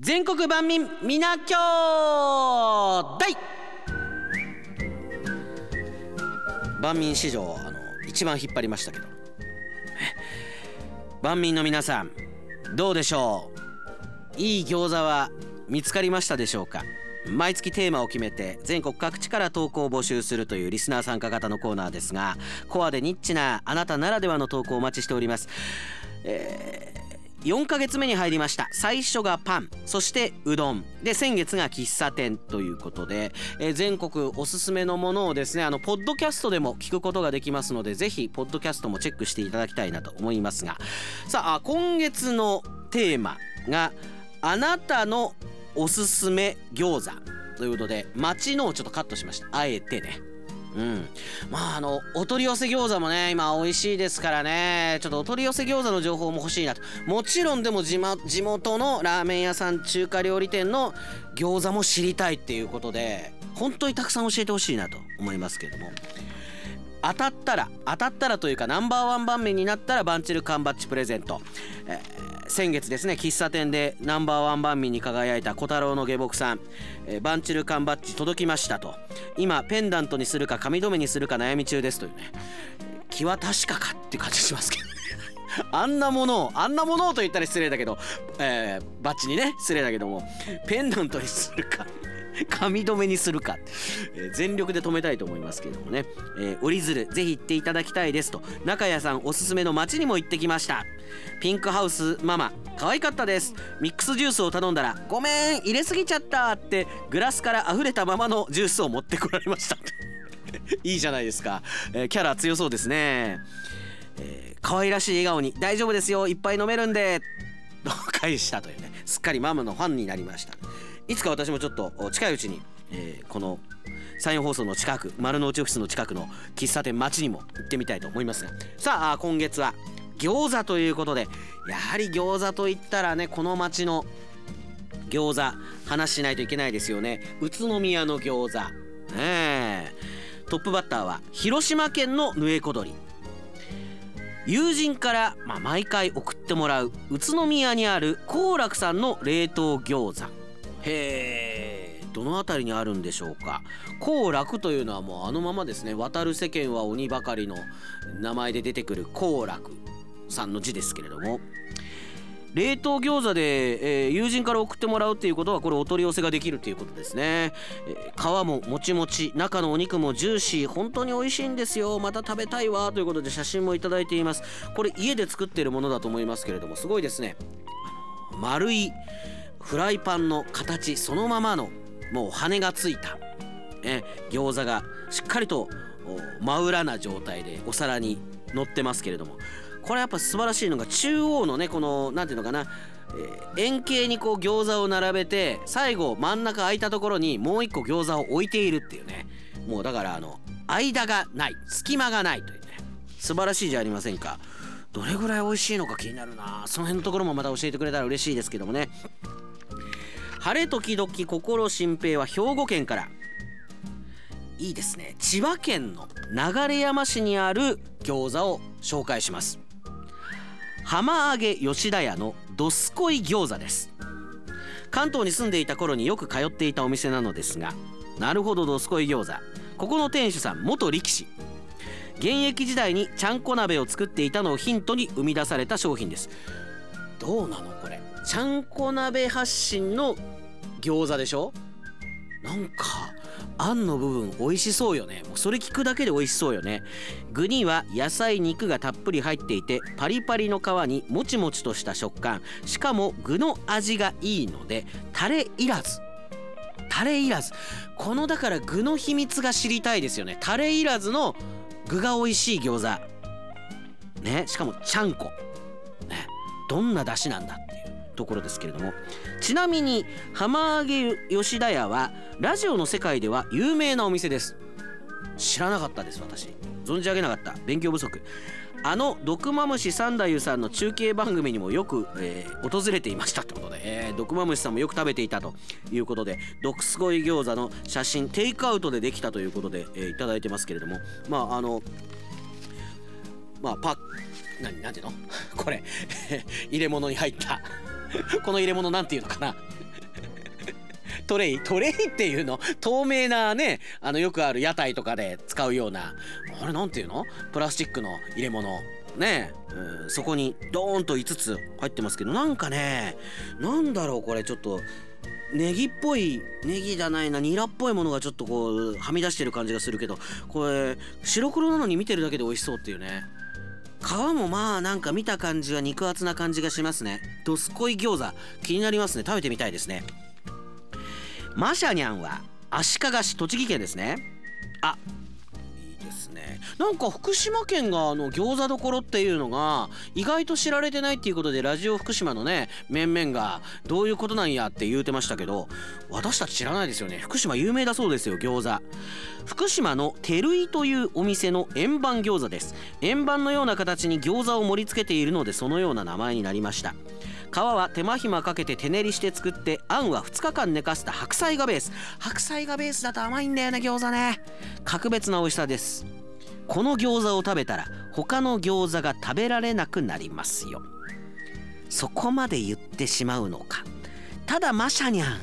全国万民皆兄弟万民史上あの一番引っ張りましたけど。万民の皆さんどうでしょう？いい餃子は見つかりましたでしょうか？毎月テーマを決めて全国各地から投稿を募集するというリスナー参加型のコーナーですがコアでニッチなあなたならではの投稿をお待ちしております、えー、4ヶ月目に入りました。最初がパン。そしてうどん。で先月が喫茶店ということで、えー、全国おすすめのものをですねあのポッドキャストでも聞くことができますのでぜひポッドキャストもチェックしていただきたいなと思いますが。さあ今月のテーマがあなたのおすすめ餃子ということで町のをちょっとカットしました。あえてね。うん。まああのお取り寄せ餃子もね今美味しいですからね。ちょっとお取り寄せ餃子の情報も欲しいなと。もちろんでも地元のラーメン屋さん中華料理店の餃子も知りたいっていうことで本当にたくさん教えてほしいなと思いますけれども。当たったら当たったらというかナンバーワン番目になったらバンチル缶バッジプレゼント、えー、先月ですね喫茶店でナンバーワン番民に輝いた小太郎の下僕さん、えー、バンチル缶バッジ届きましたと。今ペンダントにするか髪留めにするか悩み中ですというね。気は確かかって感じしますけど あんなものをあんなものをと言ったら失礼だけど、えー、バッジにね失礼だけどもペンダントにするか。髪留めにするか、えー、全力で止めたいと思いますけれどもね、えー、折り鶴ぜひ行っていただきたいですと。中谷さんおすすめの街にも行ってきました。ピンクハウスママ可愛かったです。ミックスジュースを頼んだらごめん入れすぎちゃったってグラスから溢れたままのジュースを持ってこられました。いいじゃないですか、えー、キャラ強そうですね、えー、可愛らしい笑顔に大丈夫ですよいっぱい飲めるんでと 返したというね。すっかりママのファンになりました。いつか私もちょっと近いうちに、えー、この山陽放送の近く丸の内オフィスの近くの喫茶店町にも行ってみたいと思いますが。さあ今月は餃子ということでやはり餃子といったらねこの町の餃子話しないといけないですよね。宇都宮の餃子。ねトップバッターは広島県のぬえこどり友人から、まあ、毎回送ってもらう宇都宮にある幸楽さんの冷凍餃子。へえどの辺りにあるんでしょうか？幸楽というのはもうあのままですね。渡る世間は鬼ばかりの名前で出てくる幸楽さんの字ですけれども。冷凍餃子で、えー、友人から送ってもらうっていうことはこれお取り寄せができるっていうことですね、えー、皮ももちもち中のお肉もジューシー本当に美味しいんですよ。また食べたいわということで写真も頂いています。これ家で作ってるものだと思いますけれどもすごいですね。丸いフライパンの形そのままのもう羽がついた、え餃子がしっかりと真裏な状態でお皿に乗ってますけれども。これやっぱ素晴らしいのが中央のねこの何ていうのかな、えー、円形にこう餃子を並べて最後真ん中空いたところにもう一個餃子を置いているっていうね。もうだからあの間がない。隙間がないというね。素晴らしいじゃありませんか。どれぐらい美味しいのか気になるな。その辺のところもまた教えてくれたら嬉しいですけどもね。晴れ時々心心平は兵庫県から。いいですね。千葉県の流山市にある餃子を紹介します。浜揚げ吉田屋のどすこい餃子です。関東に住んでいた頃によく通っていたお店なのですがなるほどどすこい餃子。ここの店主さん元力士。現役時代にちゃんこ鍋を作っていたのをヒントに生み出された商品です。どうなのこれ？ちゃんこ鍋発信の餃子でしょ？なんかあんの部分美味しそうよね。もうそれ聞くだけで美味しそうよね。具には野菜肉がたっぷり入っていてパリパリの皮にもちもちとした食感。しかも具の味がいいのでタレいらず。タレいらず。このだから具の秘密が知りたいですよね。タレいらずの具が美味しい餃子。ね？しかもちゃんこ。ね？どんな出汁なんだっていう。ところですけれどもちなみに浜揚げ吉田屋はラジオの世界では有名なお店です。知らなかったです私。存じ上げなかった。勉強不足。あの毒マムシ三太夫さんの中継番組にもよく、えー、訪れていました。ってことで、えー、毒マムシさんもよく食べていたということで毒すごい餃子の写真テイクアウトでできたということで、えー、いただいてますけれどもまああのまあパッ何ていうの？これ 入れ物に入った この入れ物なんていうのかな。トレイトレイっていうの？透明なねあのよくある屋台とかで使うような。あれなんていうの？プラスチックの入れ物。ね。うん、そこにドーンと5つ入ってますけど。なんかねなんだろうこれちょっと。ネギっぽいネギじゃないなニラっぽいものがちょっとこうはみ出してる感じがするけど。これ白黒なのに見てるだけで美味しそうっていうね。皮もまあなんか見た感じは肉厚な感じがしますね。どすこい餃子。気になりますね。食べてみたいですね。マシャニャンは足利市栃木県ですね。あね。なんか福島県があの餃子どころっていうのが意外と知られてないっていうことでラジオ福島のね面々がどういうことなんやって言うてましたけど私たち知らないですよね。福島有名だそうですよ餃子。福島の照井というお店の円盤餃子です。円盤のような形に餃子を盛り付けているのでそのような名前になりました。皮は手間暇かけて手練りして作ってあんは2日間寝かせた白菜がベース。白菜がベースだと甘いんだよね餃子ね。格別な美味しさです。この餃子を食べたら他の餃子が食べられなくなりますよ。そこまで言ってしまうのか。ただマシャニャン。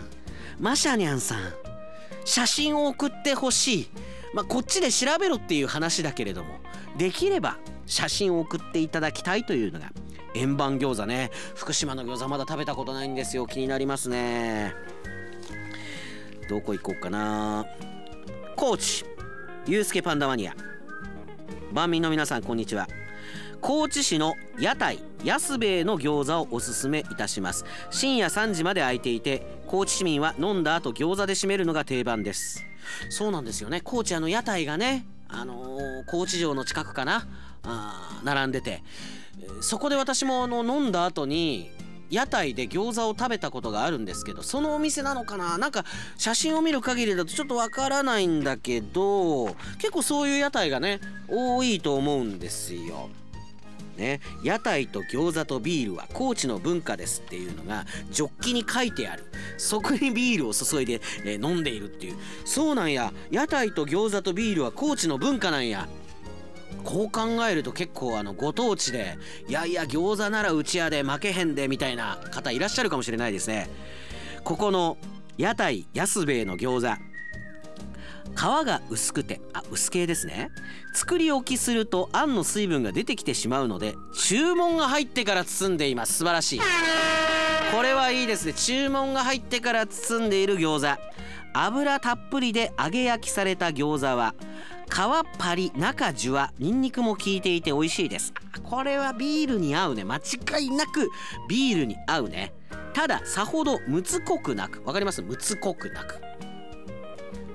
マシャニャンさん。写真を送ってほしい。まあこっちで調べろっていう話だけれども。できれば写真を送っていただきたいというのが円盤餃子ね。福島の餃子まだ食べたことないんですよ。気になりますね。どこ行こうかな。高知。ゆうすけパンダマニア。万民の皆さんこんにちは。高知市の屋台安兵衛の餃子をおすすめいたします。深夜3時まで開いていて高知市民は飲んだ後餃子で締めるのが定番です。そうなんですよね。高知あの屋台がねあのー、高知城の近くかな？あ並んでて。そこで私もあの飲んだ後に屋台で餃子を食べたことがあるんですけどそのお店なのかな？なんか写真を見る限りだとちょっとわからないんだけど結構そういう屋台がね多いと思うんですよ。ね、屋台と餃子とビールは高知の文化ですっていうのがジョッキに書いてある。そこにビールを注いで、えー、飲んでいるっていう。そうなんや。屋台と餃子とビールは高知の文化なんや。こう考えると結構あのご当地でいやいや餃子ならうち屋で負けへんでみたいな方いらっしゃるかもしれないですね。ここの屋台安兵衛の餃子。皮が薄くてあ薄系ですね。作り置きするとあんの水分が出てきてしまうので注文が入ってから包んでいます。素晴らしい。これはいいですね。注文が入ってから包んでいる餃子。油たっぷりで揚げ焼きされた餃子は皮パリ中ジュワニンニクも効いていて美味しいです。これはビールに合うね。間違いなくビールに合うね。たださほどむつこくなくわかります？むつこくなく。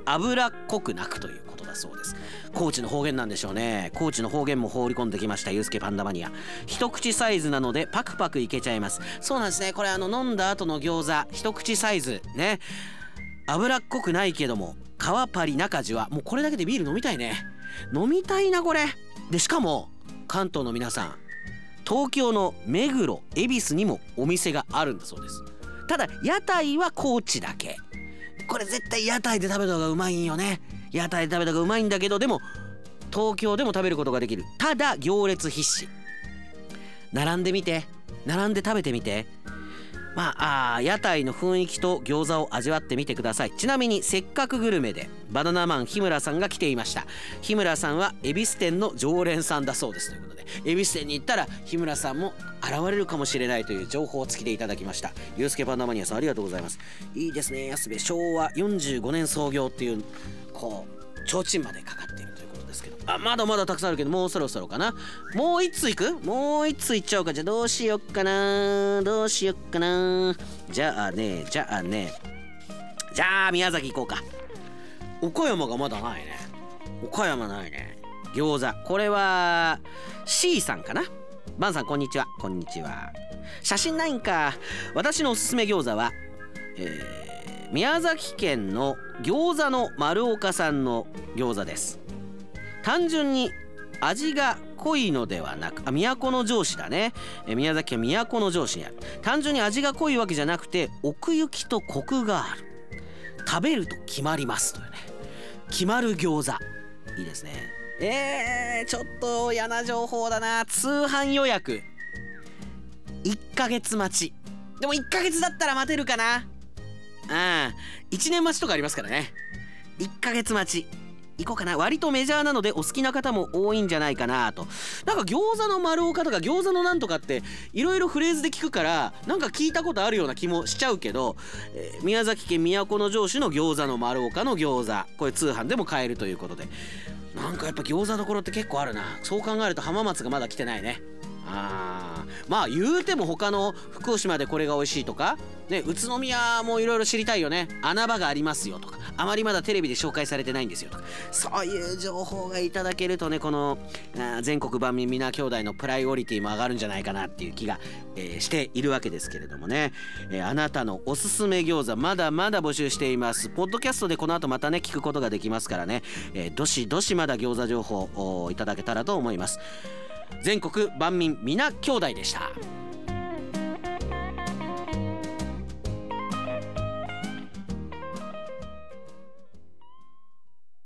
脂っこくなくということだそうです。高知の方言なんでしょうね。高知の方言も放り込んできましたユースケパンダマニア。一口サイズなのでパクパクいけちゃいます。そうなんですね。これあの飲んだ後の餃子一口サイズね。脂っこくないけども皮パリ中地はもうこれだけでビール飲みたいね。飲みたいなこれ。でしかも関東の皆さん東京の目黒恵比寿にもお店があるんだそうです。ただ屋台は高知だけ。これ絶対屋台で食べた方がうまいんよね。屋台で食べた方がうまいんだけどでも東京でも食べることができる。ただ行列必至。並んでみて。並んで食べてみて。まあ屋台の雰囲気と餃子を味わってみてください。ちなみにせっかくグルメでバナナマン日村さんが来ていました。日村さんは恵比寿店の常連さんだそうです。ということで恵比寿店に行ったら日村さんも現れるかもしれないという情報付きでいただきました。ゆうすけパンダマニアさんありがとうございます。いいですね。安部昭和45年創業っていうこう提灯までかかっているという。ですけど。あまだまだたくさんあるけどもうそろそろかな。もう一ついく？もう一ついっちゃおうか。じゃあどうしよっかな。どうしよっかな。じゃあねじゃあね。じゃあ宮崎行こうか。岡山がまだないね。岡山ないね。餃子。これは C さんかな。バンさんこんにちは。こんにちは。写真ないんか。私のおすすめ餃子は、えー、宮崎県の餃子の丸岡さんの餃子です。単純に味が濃いのではなくあ都城市だね。え宮崎県都城市にある。単純に味が濃いわけじゃなくて奥行きとコクがある。食べると決まりますというね。決まる餃子。いいですね。えー、ちょっと嫌な情報だな。通販予約。1ヶ月待ち。でも1ヶ月だったら待てるかな。あ1年待ちとかありますからね。1ヶ月待ち。行こうかな。割とメジャーなのでお好きな方も多いんじゃないかなと。なんか餃子の丸岡とか餃子のなんとかっていろいろフレーズで聞くからなんか聞いたことあるような気もしちゃうけど、えー宮崎県都城市の餃子の丸岡の餃子。これ通販でも買えるということで。なんかやっぱ餃子どころって結構あるな。そう考えると浜松がまだ来てないね。あー。まあ言うても他の福島でこれが美味しいとか。ね宇都宮もいろいろ知りたいよね。穴場がありますよとか。あまりまだテレビで紹介されてないんですよと。かそういう情報がいただけるとねこの全国万民皆兄弟のプライオリティも上がるんじゃないかなっていう気が、えーしているわけですけれどもね、えーあなたのおすすめ餃子まだまだ募集しています。ポッドキャストでこの後またね聞くことができますからね、えーどしどしまだ餃子情報をいただけたらと思います。全国万民皆兄弟でした。